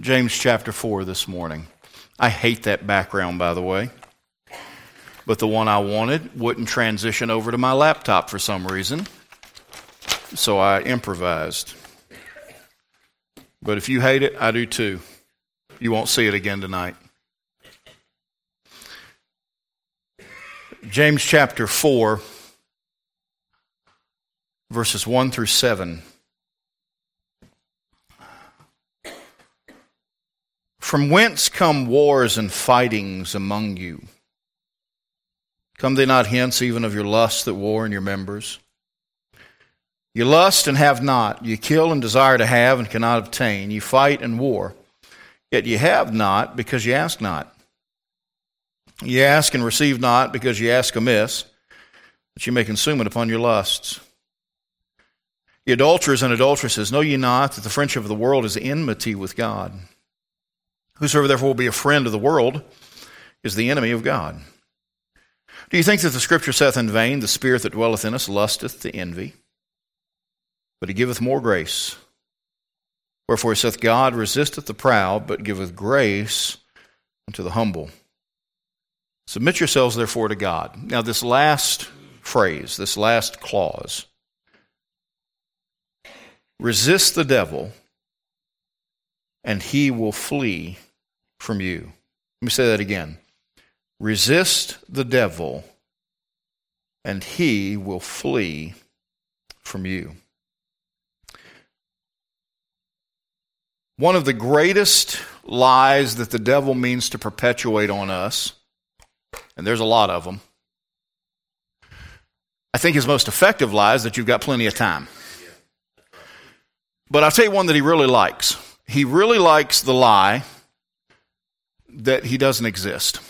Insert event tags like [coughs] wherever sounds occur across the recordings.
James chapter 4 this morning. I hate that background, by the way. But the one I wanted wouldn't transition over to my laptop for some reason. So I improvised. But if you hate it, I do too. You won't see it again tonight. James chapter 4, verses 1 through 7. From whence come wars and fightings among you? Come they not hence even of your lusts that war in your members? You lust and have not. You kill and desire to have and cannot obtain. You fight and war. Yet you have not because you ask not. You ask and receive not because you ask amiss, that you may consume it upon your lusts. Ye adulterers and adulteresses, know ye not that the friendship of the world is enmity with God? Whosoever therefore will be a friend of the world is the enemy of God. Do you think that the scripture saith in vain, The spirit that dwelleth in us lusteth to envy? But he giveth more grace. Wherefore he saith, God resisteth the proud, but giveth grace unto the humble. Submit yourselves therefore to God. Now, this last phrase, this last clause, resist the devil, and he will flee from you. Let me say that again. Resist the devil, and he will flee from you. One of the greatest lies that the devil means to perpetuate on us, and there's a lot of them. I think his most effective lie is that you've got plenty of time. But I'll tell you one that he really likes. He really likes the lie that he doesn't exist.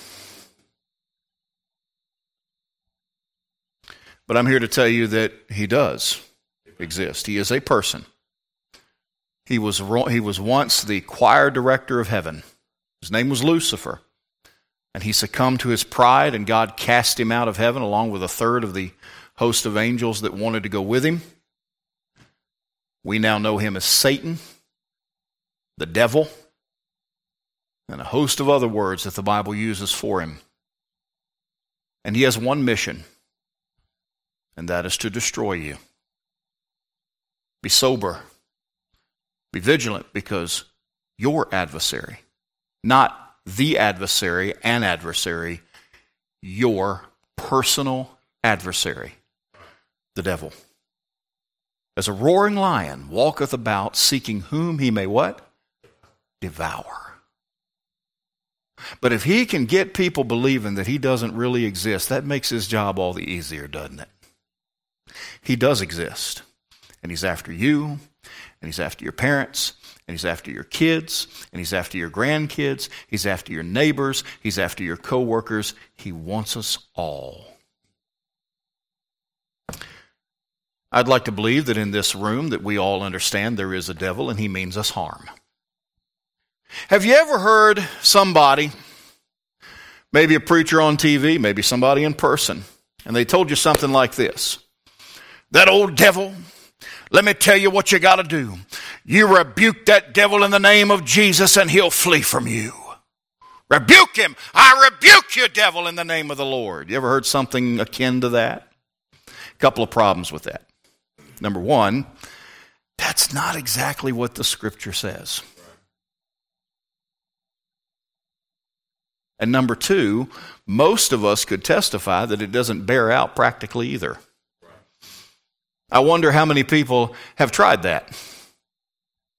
But I'm here to tell you that he does exist. He is a person. He was, he was once the choir director of heaven. His name was Lucifer. And he succumbed to his pride, and God cast him out of heaven along with a third of the host of angels that wanted to go with him. We now know him as Satan, the devil, and a host of other words that the Bible uses for him. And he has one mission, and that is to destroy you. Be sober, be vigilant, because your adversary, not the adversary, an adversary, your personal adversary, the devil. As a roaring lion walketh about, seeking whom he may what? Devour. But if he can get people believing that he doesn't really exist, that makes his job all the easier, doesn't it? He does exist. And he's after you, and he's after your parents, and he's after your kids, and he's after your grandkids, he's after your neighbors, he's after your coworkers. He wants us all. I'd like to believe that in this room that we all understand there is a devil and he means us harm. Have you ever heard somebody, maybe a preacher on TV, maybe somebody in person, and they told you something like this That old devil, let me tell you what you got to do. You rebuke that devil in the name of Jesus, and he'll flee from you. Rebuke him. I rebuke you, devil, in the name of the Lord. You ever heard something akin to that? A couple of problems with that. Number one, that's not exactly what the scripture says. And number two, most of us could testify that it doesn't bear out practically either. I wonder how many people have tried that.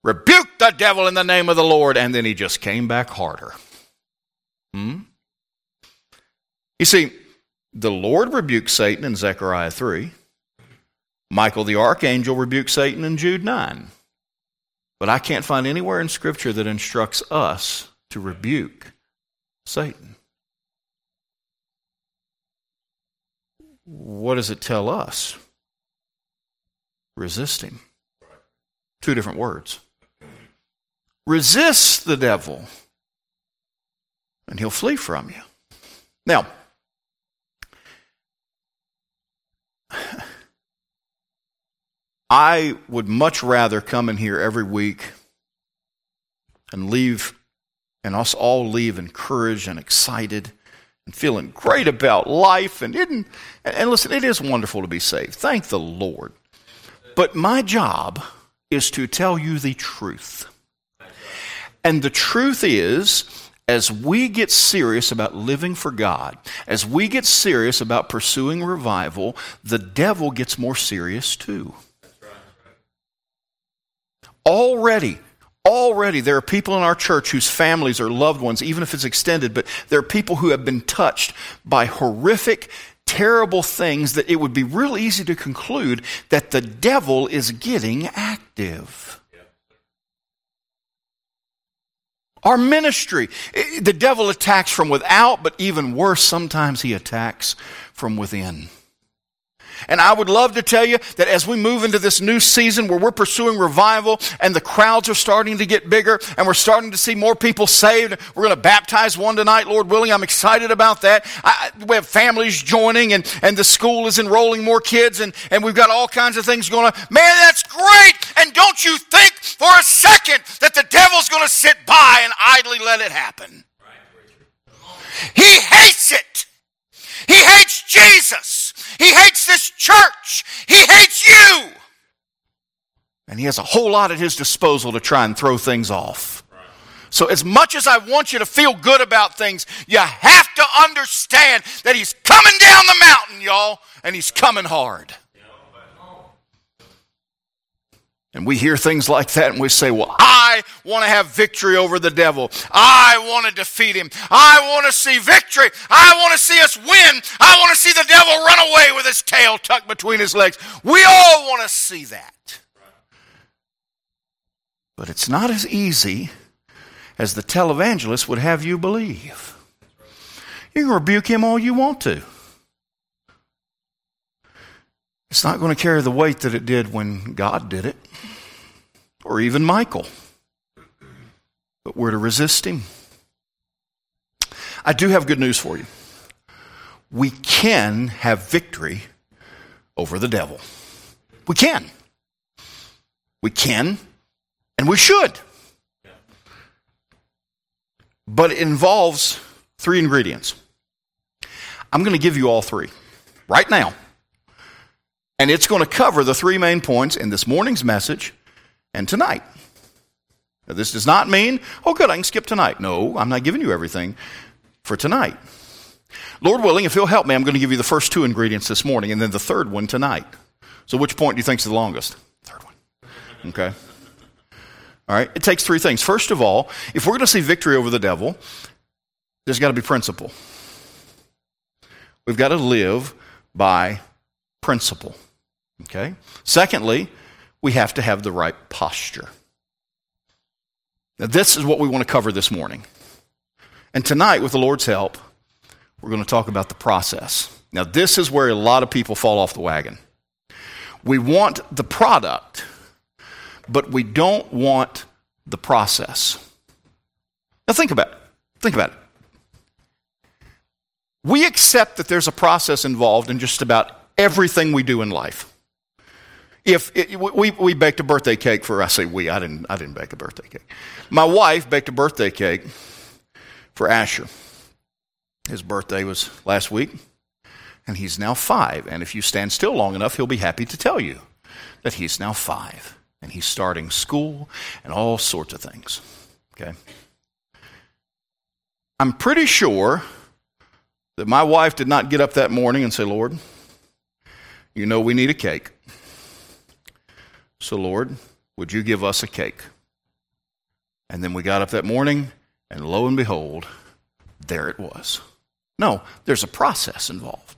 Rebuke the devil in the name of the Lord, and then he just came back harder. Hmm? You see, the Lord rebuked Satan in Zechariah 3. Michael the archangel rebuked Satan in Jude 9. But I can't find anywhere in Scripture that instructs us to rebuke Satan. What does it tell us? Resist him. Two different words. Resist the devil, and he'll flee from you. Now, I would much rather come in here every week and leave, and us all leave encouraged and excited and feeling great about life. And, and, and listen, it is wonderful to be saved. Thank the Lord. But my job is to tell you the truth. And the truth is, as we get serious about living for God, as we get serious about pursuing revival, the devil gets more serious too. Already, already there are people in our church whose families or loved ones, even if it's extended, but there are people who have been touched by horrific, terrible things that it would be real easy to conclude that the devil is getting active. Our ministry, the devil attacks from without, but even worse, sometimes he attacks from within. And I would love to tell you that as we move into this new season where we're pursuing revival and the crowds are starting to get bigger and we're starting to see more people saved, we're going to baptize one tonight, Lord willing. I'm excited about that. I, we have families joining and, and the school is enrolling more kids and, and we've got all kinds of things going on. Man, that's great. And don't you think for a second that the devil's going to sit by and idly let it happen. He hates it. He hates Jesus. He hates this church. He hates you. And he has a whole lot at his disposal to try and throw things off. So, as much as I want you to feel good about things, you have to understand that he's coming down the mountain, y'all, and he's coming hard. And we hear things like that and we say, Well, I want to have victory over the devil. I want to defeat him. I want to see victory. I want to see us win. I want to see the devil run away with his tail tucked between his legs. We all want to see that. But it's not as easy as the televangelist would have you believe. You can rebuke him all you want to. It's not going to carry the weight that it did when God did it, or even Michael. But we're to resist him. I do have good news for you. We can have victory over the devil. We can. We can, and we should. But it involves three ingredients. I'm going to give you all three right now. And it's going to cover the three main points in this morning's message and tonight. Now, this does not mean, oh, good, I can skip tonight. No, I'm not giving you everything for tonight. Lord willing, if you'll help me, I'm going to give you the first two ingredients this morning and then the third one tonight. So, which point do you think is the longest? Third one. Okay. All right. It takes three things. First of all, if we're going to see victory over the devil, there's got to be principle. We've got to live by principle. Okay? Secondly, we have to have the right posture. Now, this is what we want to cover this morning. And tonight, with the Lord's help, we're going to talk about the process. Now, this is where a lot of people fall off the wagon. We want the product, but we don't want the process. Now, think about it. Think about it. We accept that there's a process involved in just about everything we do in life. If it, we, we baked a birthday cake for, I say we, I didn't, I didn't bake a birthday cake. My wife baked a birthday cake for Asher. His birthday was last week, and he's now five. And if you stand still long enough, he'll be happy to tell you that he's now five. And he's starting school and all sorts of things. Okay? I'm pretty sure that my wife did not get up that morning and say, Lord, you know we need a cake. So, Lord, would you give us a cake? And then we got up that morning, and lo and behold, there it was. No, there's a process involved.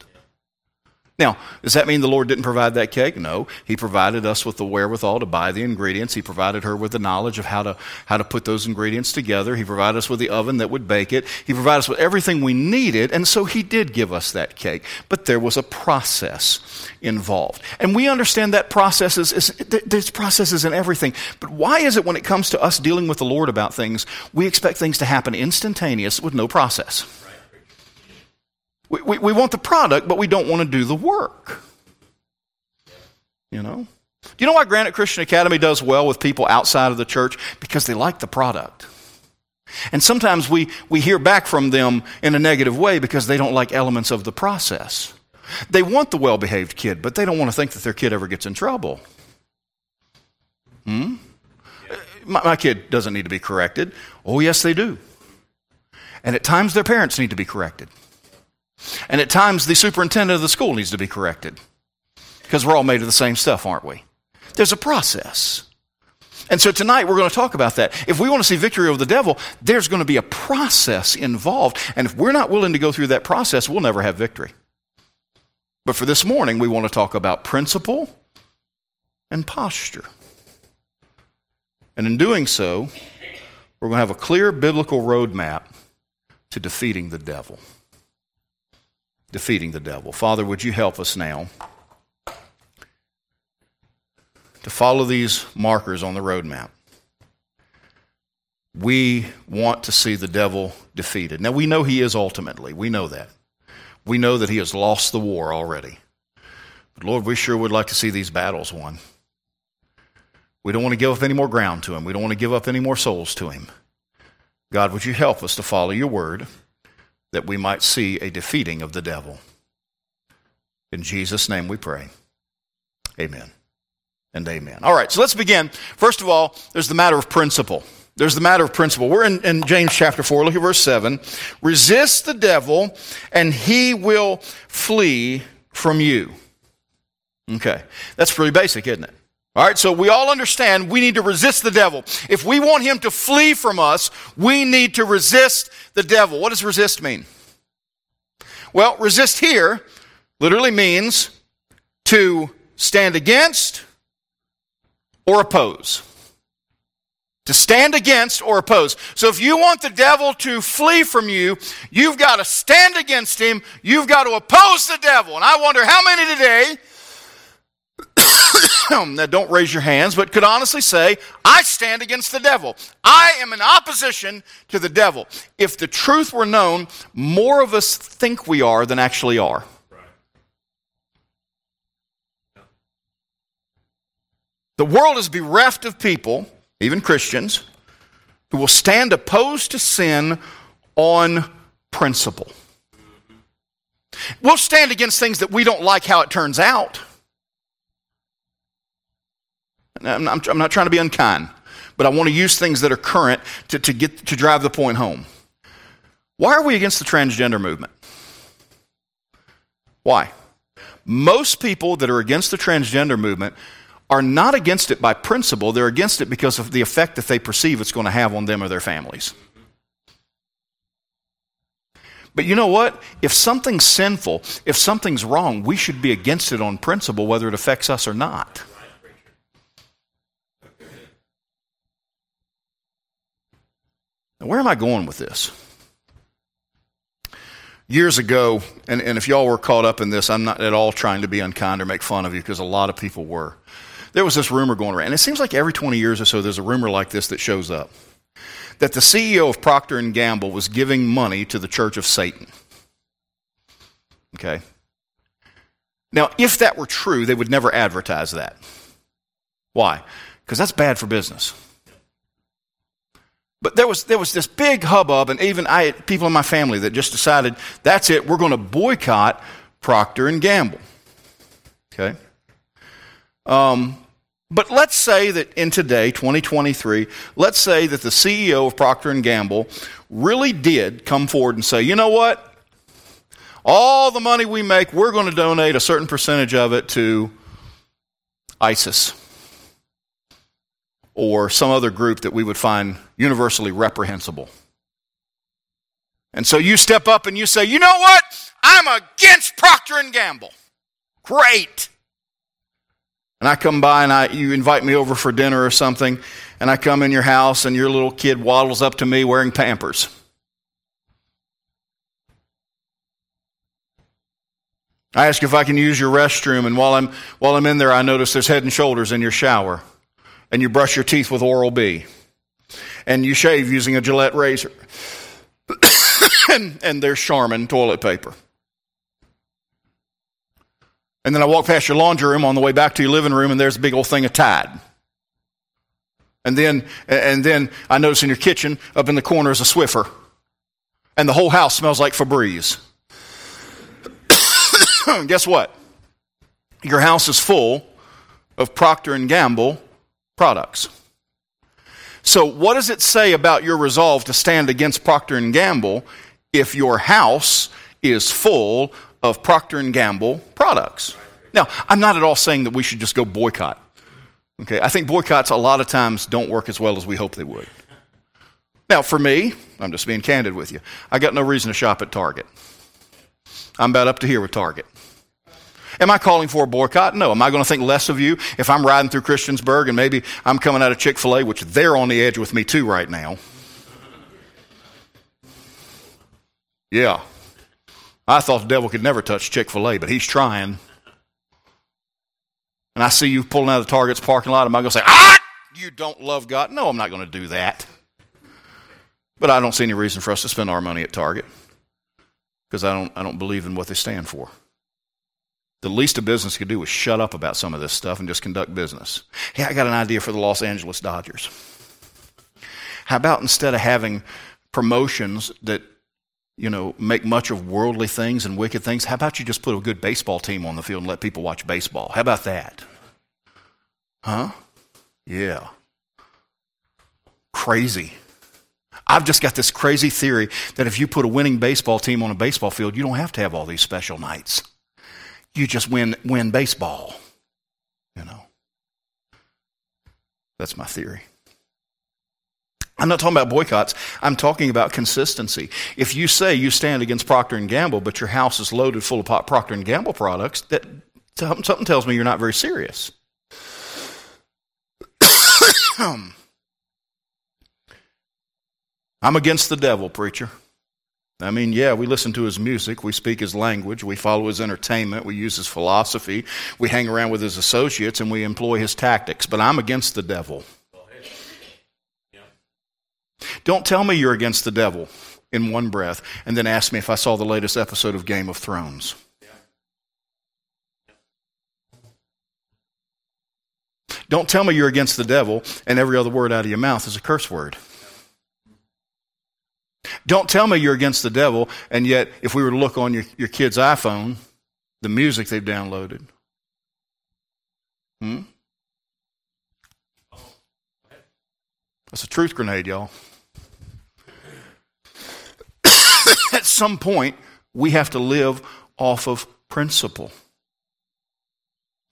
Now, does that mean the Lord didn't provide that cake? No. He provided us with the wherewithal to buy the ingredients. He provided her with the knowledge of how to, how to put those ingredients together. He provided us with the oven that would bake it. He provided us with everything we needed, and so He did give us that cake. But there was a process involved. And we understand that process is, is there's processes in everything. But why is it when it comes to us dealing with the Lord about things, we expect things to happen instantaneous with no process? We, we, we want the product, but we don't want to do the work. You know? Do you know why Granite Christian Academy does well with people outside of the church? Because they like the product. And sometimes we, we hear back from them in a negative way because they don't like elements of the process. They want the well behaved kid, but they don't want to think that their kid ever gets in trouble. Hmm? My, my kid doesn't need to be corrected. Oh, yes, they do. And at times their parents need to be corrected. And at times the superintendent of the school needs to be corrected. Because we're all made of the same stuff, aren't we? There's a process. And so tonight we're going to talk about that. If we want to see victory over the devil, there's going to be a process involved. And if we're not willing to go through that process, we'll never have victory. But for this morning, we want to talk about principle and posture. And in doing so, we're going to have a clear biblical roadmap to defeating the devil. Defeating the devil. Father, would you help us now? to follow these markers on the roadmap. We want to see the devil defeated. Now, we know he is ultimately. We know that. We know that he has lost the war already. But Lord, we sure would like to see these battles won. We don't want to give up any more ground to him. We don't want to give up any more souls to him. God, would you help us to follow your word that we might see a defeating of the devil? In Jesus' name we pray. Amen and amen. All right, so let's begin. First of all, there's the matter of principle. There's the matter of principle. We're in, in, James chapter 4. Look at verse 7. Resist the devil, and he will flee from you. Okay. That's pretty basic, isn't it? All right, so we all understand we need to resist the devil. If we want him to flee from us, we need to resist the devil. What does resist mean? Well, resist here literally means to stand against, or oppose. To stand against or oppose. So if you want the devil to flee from you, you've got to stand against him. You've got to oppose the devil. And I wonder how many today [coughs] that don't raise your hands, but could honestly say, I stand against the devil. I am in opposition to the devil. If the truth were known, more of us think we are than actually are. The world is bereft of people, even Christians, who will stand opposed to sin on principle. We'll stand against things that we don't like how it turns out. I'm not, I'm not trying to be unkind, but I want to use things that are current to, to, get, to drive the point home. Why are we against the transgender movement? Why? Most people that are against the transgender movement are not against it by principle, they're against it because of the effect that they perceive it's going to have on them or their families. But you know what? If something's sinful, if something's wrong, we should be against it on principle, whether it affects us or not. Now, where am I going with this? Years ago, and, and if y'all were caught up in this, I'm not at all trying to be unkind or make fun of you because a lot of people were there was this rumor going around. And it seems like every 20 years or so there's a rumor like this that shows up. That the CEO of Procter and Gamble was giving money to the Church of Satan. Okay? Now, if that were true, they would never advertise that. Why? Because that's bad for business. But there was, there was this big hubbub, and even I, people in my family that just decided, that's it, we're going to boycott Procter and Gamble. Okay? Um, but let's say that in today, 2023, let's say that the CEO of Procter and Gamble really did come forward and say, you know what? All the money we make, we're going to donate a certain percentage of it to ISIS or some other group that we would find universally reprehensible. And so you step up and you say, "You know what? I'm against Procter and Gamble." Great and I come by and I, you invite me over for dinner or something, and I come in your house and your little kid waddles up to me wearing Pampers. I ask if I can use your restroom, and while I'm, while I'm in there, I notice there's head and shoulders in your shower, and you brush your teeth with Oral B, and you shave using a Gillette razor, [coughs] and, and there's Charmin toilet paper. And then I walk past your laundry room on the way back to your living room, and there's a big old thing of Tide. And then, and then I notice in your kitchen, up in the corner is a Swiffer. And the whole house smells like Febreze. [coughs] Guess what? Your house is full of Procter and Gamble products. So, what does it say about your resolve to stand against Procter and Gamble if your house is full of Procter and Gamble products? Now, I'm not at all saying that we should just go boycott. Okay, I think boycotts a lot of times don't work as well as we hope they would. Now, for me, I'm just being candid with you. I got no reason to shop at Target. I'm about up to here with Target. Am I calling for a boycott? No. Am I going to think less of you if I'm riding through Christiansburg and maybe I'm coming out of Chick fil A, which they're on the edge with me too right now? Yeah. I thought the devil could never touch Chick fil A, but he's trying. And I see you pulling out of the Target's parking lot. Am I going to say, ah, you don't love God? No, I'm not going to do that. But I don't see any reason for us to spend our money at Target because I don't, I don't believe in what they stand for. The least a business could do was shut up about some of this stuff and just conduct business. Hey, I got an idea for the Los Angeles Dodgers. How about instead of having promotions that you know make much of worldly things and wicked things, how about you just put a good baseball team on the field and let people watch baseball? How about that? Huh? Yeah. Crazy. I've just got this crazy theory that if you put a winning baseball team on a baseball field, you don't have to have all these special nights. You just win, win baseball. You know. That's my theory. I'm not talking about boycotts. I'm talking about consistency. If you say you stand against Procter and Gamble, but your house is loaded full of Procter and Gamble products, that something tells me you're not very serious. [coughs] I'm against the devil, preacher. I mean, yeah, we listen to his music, we speak his language, we follow his entertainment, we use his philosophy, we hang around with his associates, and we employ his tactics. But I'm against the devil. Don't tell me you're against the devil in one breath and then ask me if I saw the latest episode of Game of Thrones. Don't tell me you're against the devil and every other word out of your mouth is a curse word. Don't tell me you're against the devil, and yet, if we were to look on your, your kid's iPhone, the music they've downloaded. Hmm? That's a truth grenade, y'all. [coughs] At some point, we have to live off of principle.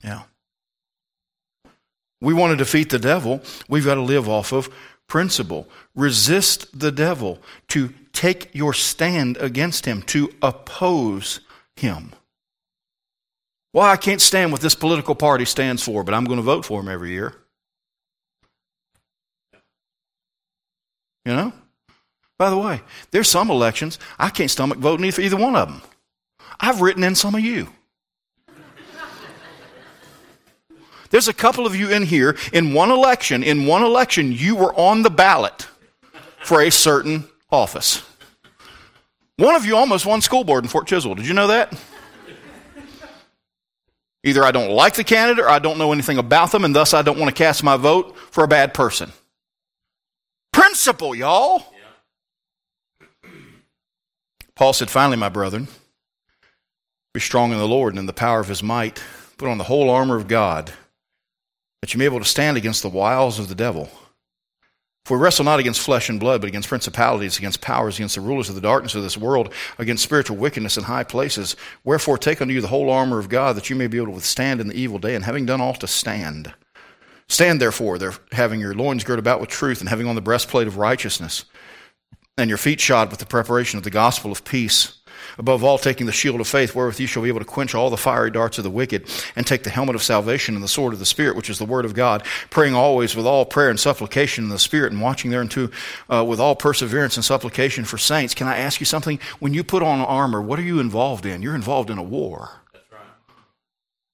Yeah. We want to defeat the devil, we've got to live off of principle. Resist the devil, to take your stand against him, to oppose him. Well, I can't stand what this political party stands for, but I'm going to vote for him every year. You know? By the way, there's some elections I can't stomach voting for either one of them. I've written in some of you. There's a couple of you in here, in one election, in one election, you were on the ballot for a certain office. One of you almost won school board in Fort Chiswell. Did you know that? Either I don't like the candidate or I don't know anything about them, and thus I don't want to cast my vote for a bad person. Principle, y'all. Paul said, Finally, my brethren, be strong in the Lord and in the power of his might. Put on the whole armor of God that you may be able to stand against the wiles of the devil. For we wrestle not against flesh and blood, but against principalities, against powers, against the rulers of the darkness of this world, against spiritual wickedness in high places. Wherefore, take unto you the whole armor of God, that you may be able to withstand in the evil day, and having done all to stand. Stand therefore, there, having your loins girt about with truth, and having on the breastplate of righteousness, and your feet shod with the preparation of the gospel of peace Above all, taking the shield of faith, wherewith you shall be able to quench all the fiery darts of the wicked, and take the helmet of salvation and the sword of the Spirit, which is the word of God, praying always with all prayer and supplication in the Spirit, and watching thereunto uh, with all perseverance and supplication for saints. Can I ask you something? When you put on armor, what are you involved in? You're involved in a war. That's right.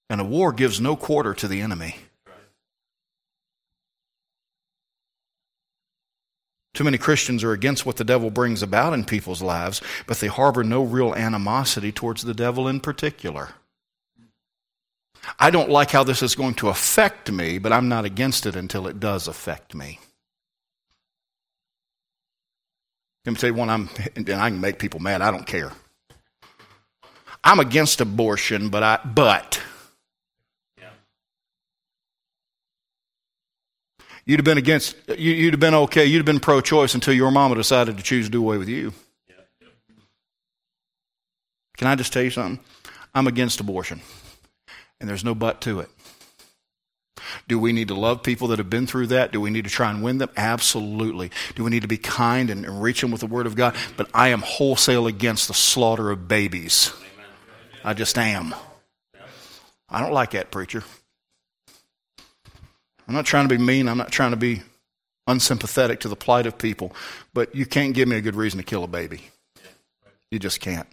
And a war gives no quarter to the enemy. Too many Christians are against what the devil brings about in people's lives, but they harbor no real animosity towards the devil in particular. I don't like how this is going to affect me, but I'm not against it until it does affect me. Let me tell you one, I'm, and I can make people mad. I don't care. I'm against abortion, but I, but. You'd have been against, you, would have been okay, you'd have been pro choice until your mama decided to choose to do away with you. Can I just tell you something? I'm against abortion, and there's no but to it. Do we need to love people that have been through that? Do we need to try and win them? Absolutely. Do we need to be kind and, and reach them with the Word of God? But I am wholesale against the slaughter of babies. I just am. I don't like that, preacher. I'm not trying to be mean. I'm not trying to be unsympathetic to the plight of people. But you can't give me a good reason to kill a baby. You just can't.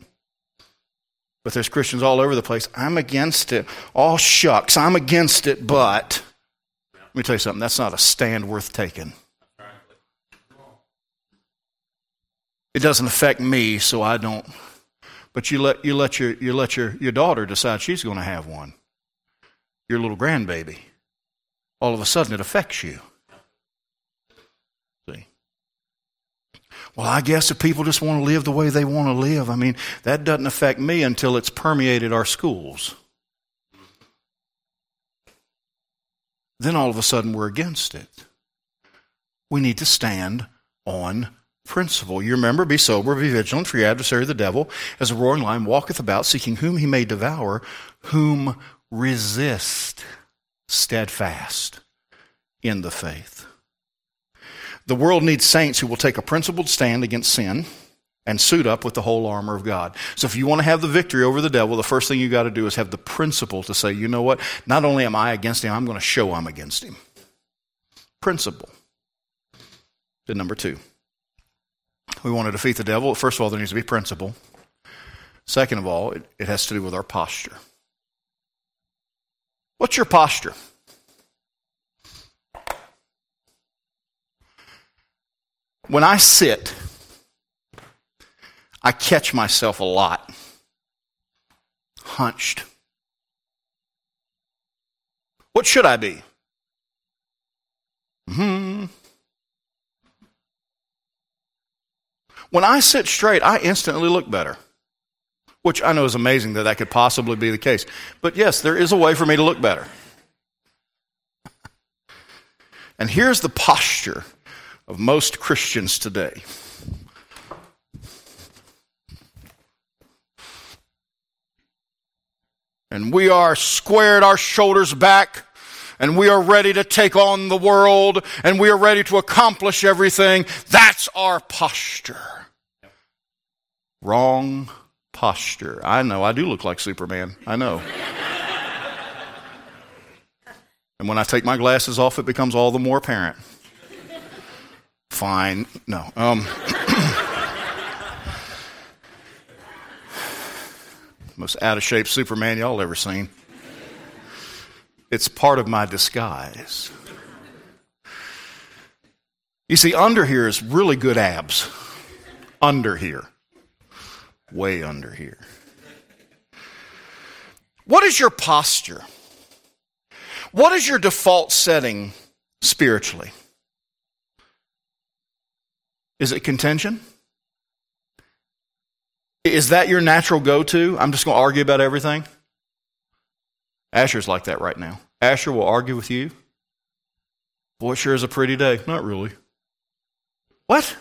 But there's Christians all over the place. I'm against it. All shucks. I'm against it, but. Let me tell you something. That's not a stand worth taking. It doesn't affect me, so I don't. But you let, you let, your, you let your, your daughter decide she's going to have one, your little grandbaby. All of a sudden, it affects you. See? Well, I guess if people just want to live the way they want to live, I mean, that doesn't affect me until it's permeated our schools. Then all of a sudden we're against it. We need to stand on principle. You remember, be sober, be vigilant, for your adversary the devil, as a roaring lion, walketh about, seeking whom he may devour, whom resist steadfast in the faith. The world needs saints who will take a principled stand against sin and suit up with the whole armor of God. So if you want to have the victory over the devil, the first thing you got to do is have the principle to say, you know what? Not only am I against him, I'm going to show I'm against him. Principle. Then number two. We want to defeat the devil. First of all, there needs to be principle. Second of all, it, it has to do with our posture. What's your posture? When I sit, I catch myself a lot hunched. What should I be? Hmm. When I sit straight, I instantly look better. Which I know is amazing that that could possibly be the case. But yes, there is a way for me to look better. And here's the posture of most Christians today. And we are squared our shoulders back and we are ready to take on the world and we are ready to accomplish everything. That's our posture. Wrong posture. I know, I do look like Superman. I know. and when I take my glasses off, it becomes all the more apparent. Fine. No. Um, [clears throat] most out of shape Superman y'all ever seen. It's part of my disguise. You see, under here is really good abs. Under here. Way under here. What is your posture? What is your default setting spiritually? Is it contention? Is that your natural go to? I'm just going to argue about everything? Asher's like that right now. Asher will argue with you. Boy, sure is a pretty day. Not really. What?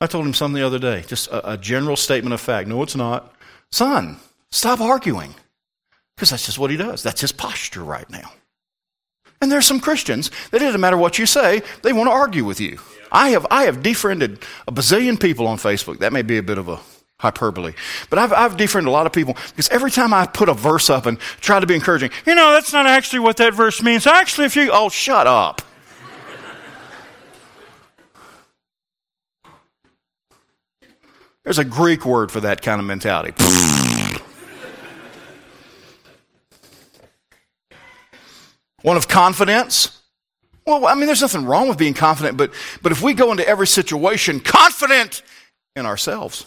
I told him something the other day, just a, a general statement of fact. No, it's not. Son, stop arguing. Because that's just what he does. That's his posture right now. And there's some Christians that it doesn't matter what you say, they want to argue with you. I have, I have defriended a bazillion people on Facebook. That may be a bit of a hyperbole. But I've, I've defriended a lot of people because every time I put a verse up and try to be encouraging, you know, that's not actually what that verse means. Actually, if you, oh, shut up. There's a Greek word for that kind of mentality. [laughs] One of confidence. Well, I mean, there's nothing wrong with being confident, but, but if we go into every situation confident in ourselves,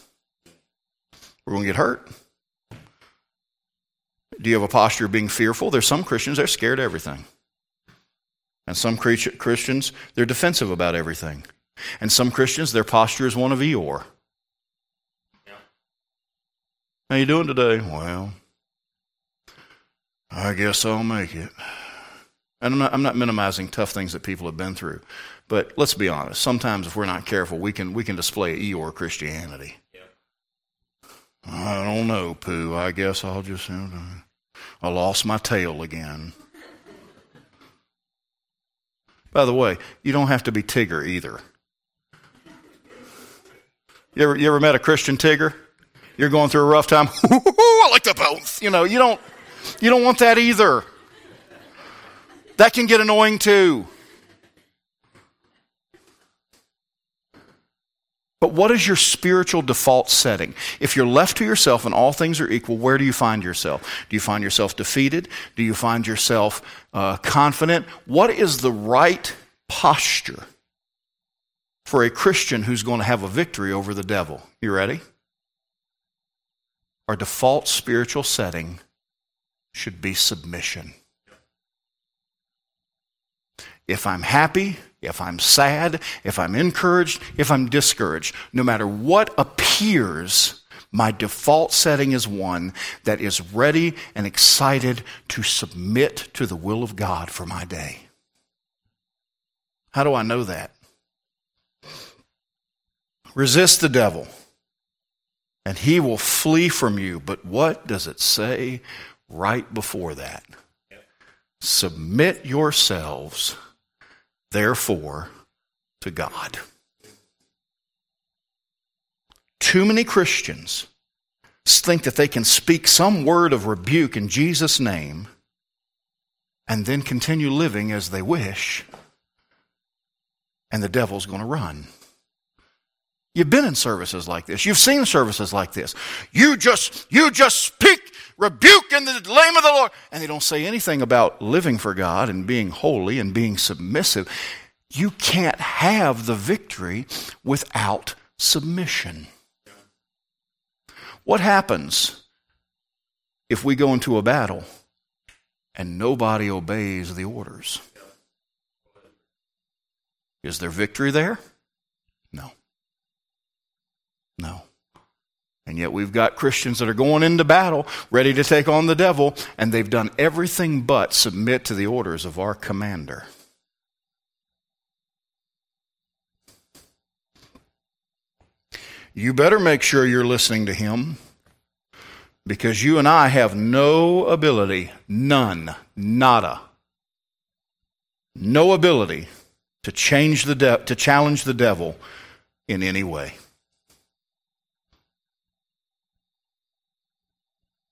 we're going to get hurt. Do you have a posture of being fearful? There's some Christians, they're scared of everything. And some Christians, they're defensive about everything. And some Christians, their posture is one of Eeyore. How you doing today? Well, I guess I'll make it. And I'm not, I'm not minimizing tough things that people have been through. But let's be honest. Sometimes if we're not careful, we can, we can display Eeyore Christianity. I don't know, Pooh. I guess I'll just. You know, I lost my tail again. By the way, you don't have to be Tigger either. You ever, you ever met a Christian Tigger? You're going through a rough time. [laughs] I like the both. You know, you don't, you don't want that either. That can get annoying too. But what is your spiritual default setting? If you're left to yourself and all things are equal, where do you find yourself? Do you find yourself defeated? Do you find yourself uh, confident? What is the right posture for a Christian who's going to have a victory over the devil? You ready? Our default spiritual setting should be submission. If I'm happy, if I'm sad, if I'm encouraged, if I'm discouraged, no matter what appears, my default setting is one that is ready and excited to submit to the will of God for my day. How do I know that? Resist the devil, and he will flee from you. But what does it say right before that? Submit yourselves therefore, to God. Too many Christians think that they can speak some word of rebuke in Jesus' name and then continue living as they wish, and the devil's going to run. You've been in services like this. You've seen services like this. You just, you just speak rebuke in the name of the Lord. And they don't say anything about living for God and being holy and being submissive. You can't have the victory without submission. What happens if we go into a battle and nobody obeys the orders? Is there victory there? No. And yet we've got Christians that are going into battle, ready to take on the devil, and they've done everything but submit to the orders of our commander. You better make sure you're listening to him because you and I have no ability, none, nada, no ability to change the de- to challenge the devil in any way.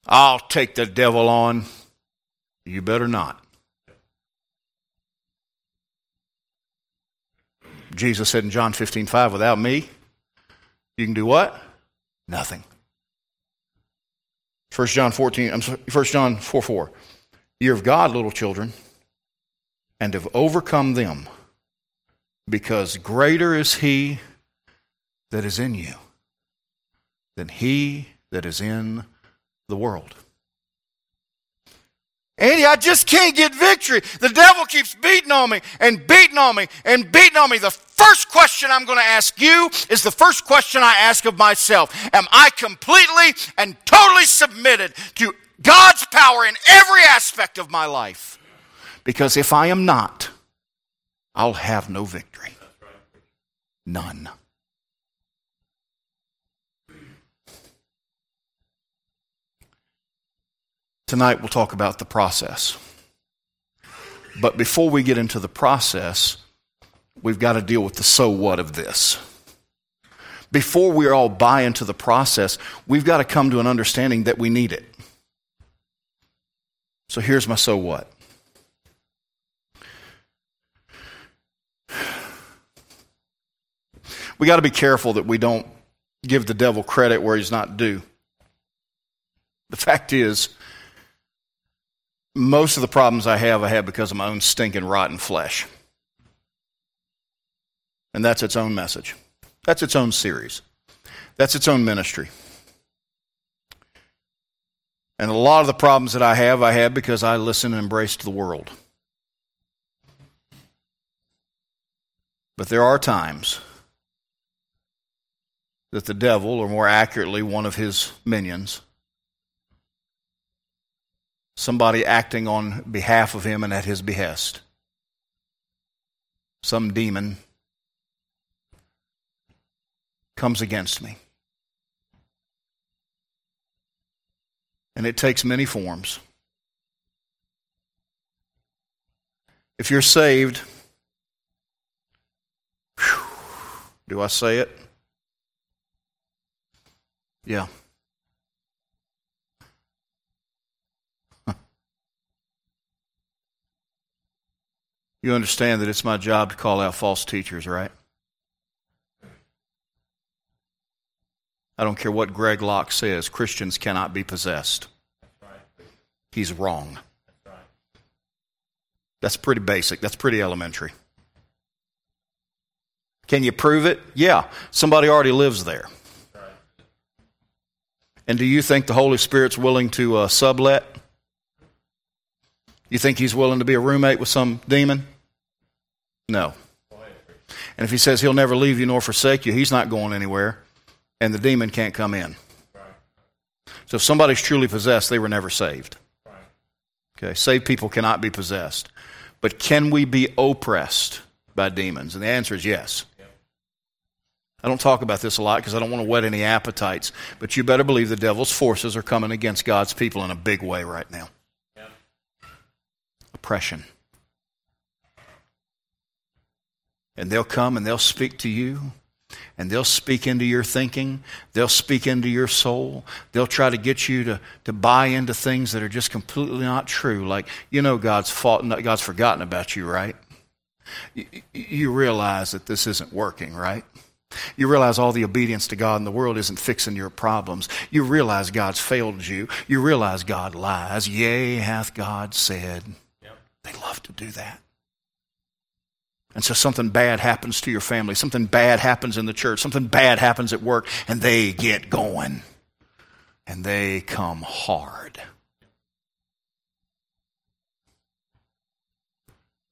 I'll take the devil on. You better not. Jesus said in John 15, 5, without me, you can do what? Nothing. 1 John 14, I'm sorry, 1 John 4, 4. You're of God, little children, and have overcome them, because greater is he that is in you than he that is in the world. Andy, I just can't get victory. The devil keeps beating on me and beating on me and beating on me. The first question I'm going to ask you is the first question I ask of myself. Am I completely and totally submitted to God's power in every aspect of my life? Because if I am not, I'll have no victory. None. Tonight we'll talk about the process. But before we get into the process, we've got to deal with the so what of this. Before we all buy into the process, we've got to come to an understanding that we need it. So here's my so what. We got to be careful that we don't give the devil credit where he's not due. The fact is, most of the problems I have, I have because of my own stinking, rotten flesh. And that's its own message. That's its own series. That's its own ministry. And a lot of the problems that I have, I have because I listened and embraced the world. But there are times that the devil, or more accurately, one of his minions, somebody acting on behalf of him and at his behest, some demon comes against me. And it takes many forms. If you're saved, whew, do I say it? Yeah. You understand that it's my job to call out false teachers, right? I don't care what Greg Locke says, Christians cannot be possessed. He's wrong. That's pretty basic. That's pretty elementary. Can you prove it? Yeah. Somebody already lives there. And do you think the Holy Spirit's willing to uh, sublet? You think he's willing to be a roommate with some demon? No. And if he says he'll never leave you nor forsake you, he's not going anywhere, and the demon can't come in. So if somebody's truly possessed, they were never saved. Okay, saved people cannot be possessed. But can we be oppressed by demons? And the answer is yes. I don't talk about this a lot because I don't want to whet any appetites, but you better believe the devil's forces are coming against God's people in a big way right now. Oppression. And they'll come and they'll speak to you. And they'll speak into your thinking. They'll speak into your soul. They'll try to get you to, to buy into things that are just completely not true. Like, you know, God's fought, God's forgotten about you, right? You, you realize that this isn't working, right? You realize all the obedience to God in the world isn't fixing your problems. You realize God's failed you. You realize God lies. Yea, hath God said. They love to do that. And so something bad happens to your family, something bad happens in the church, something bad happens at work, and they get going. And they come hard.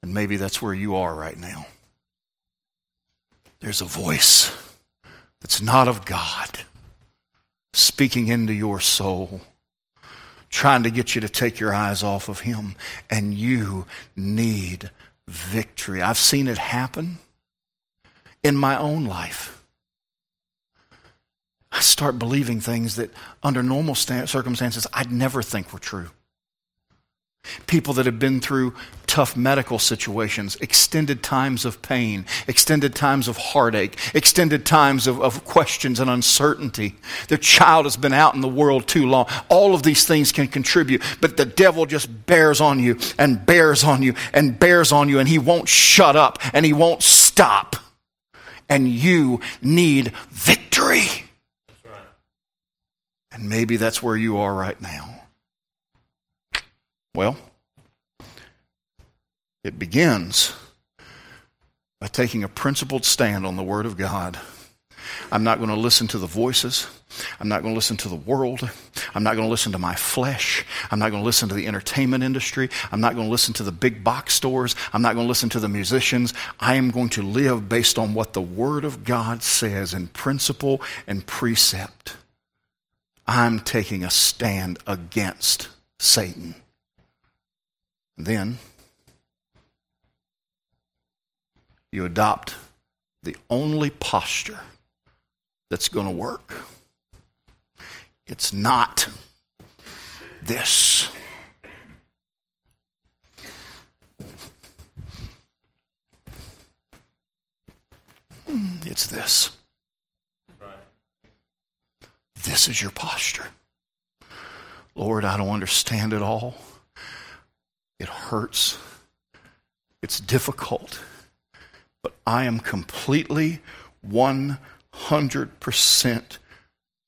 And maybe that's where you are right now. There's a voice that's not of God speaking into your soul, trying to get you to take your eyes off of Him, and you need victory. I've seen it happen in my own life. I start believing things that under normal circumstances I'd never think were true. People that have been through tough medical situations, extended times of pain, extended times of heartache, extended times of, of, questions and uncertainty. Their child has been out in the world too long. All of these things can contribute, but the devil just bears on you and bears on you and bears on you, and he won't shut up and he won't stop. And you need victory. Right. And maybe that's where you are right now. Well, it begins by taking a principled stand on the Word of God. I'm not going to listen to the voices. I'm not going to listen to the world. I'm not going to listen to my flesh. I'm not going to listen to the entertainment industry. I'm not going to listen to the big box stores. I'm not going to listen to the musicians. I am going to live based on what the Word of God says in principle and precept. I'm taking a stand against Satan. Then you adopt the only posture that's going to work. It's not this. Hmm, it's this. This is your posture. Lord, I don't understand it all. It hurts. It's difficult. But I am completely 100%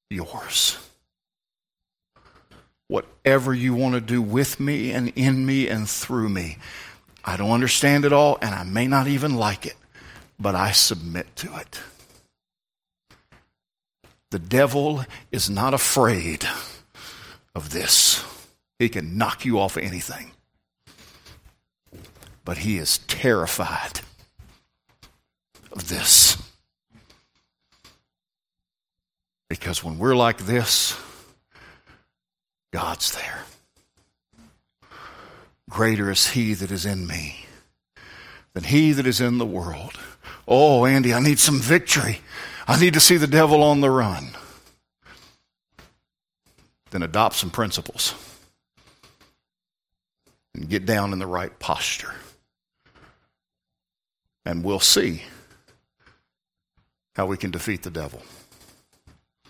yours. Whatever you want to do with me and in me and through me. I don't understand it all, and I may not even like it, but I submit to it. The devil is not afraid of this. He can knock you off anything. But he is terrified of this. Because when we're like this, God's there. Greater is he that is in me than he that is in the world. Oh, Andy, I need some victory. I need to see the devil on the run. Then adopt some principles and get down in the right posture. And we'll see how we can defeat the devil.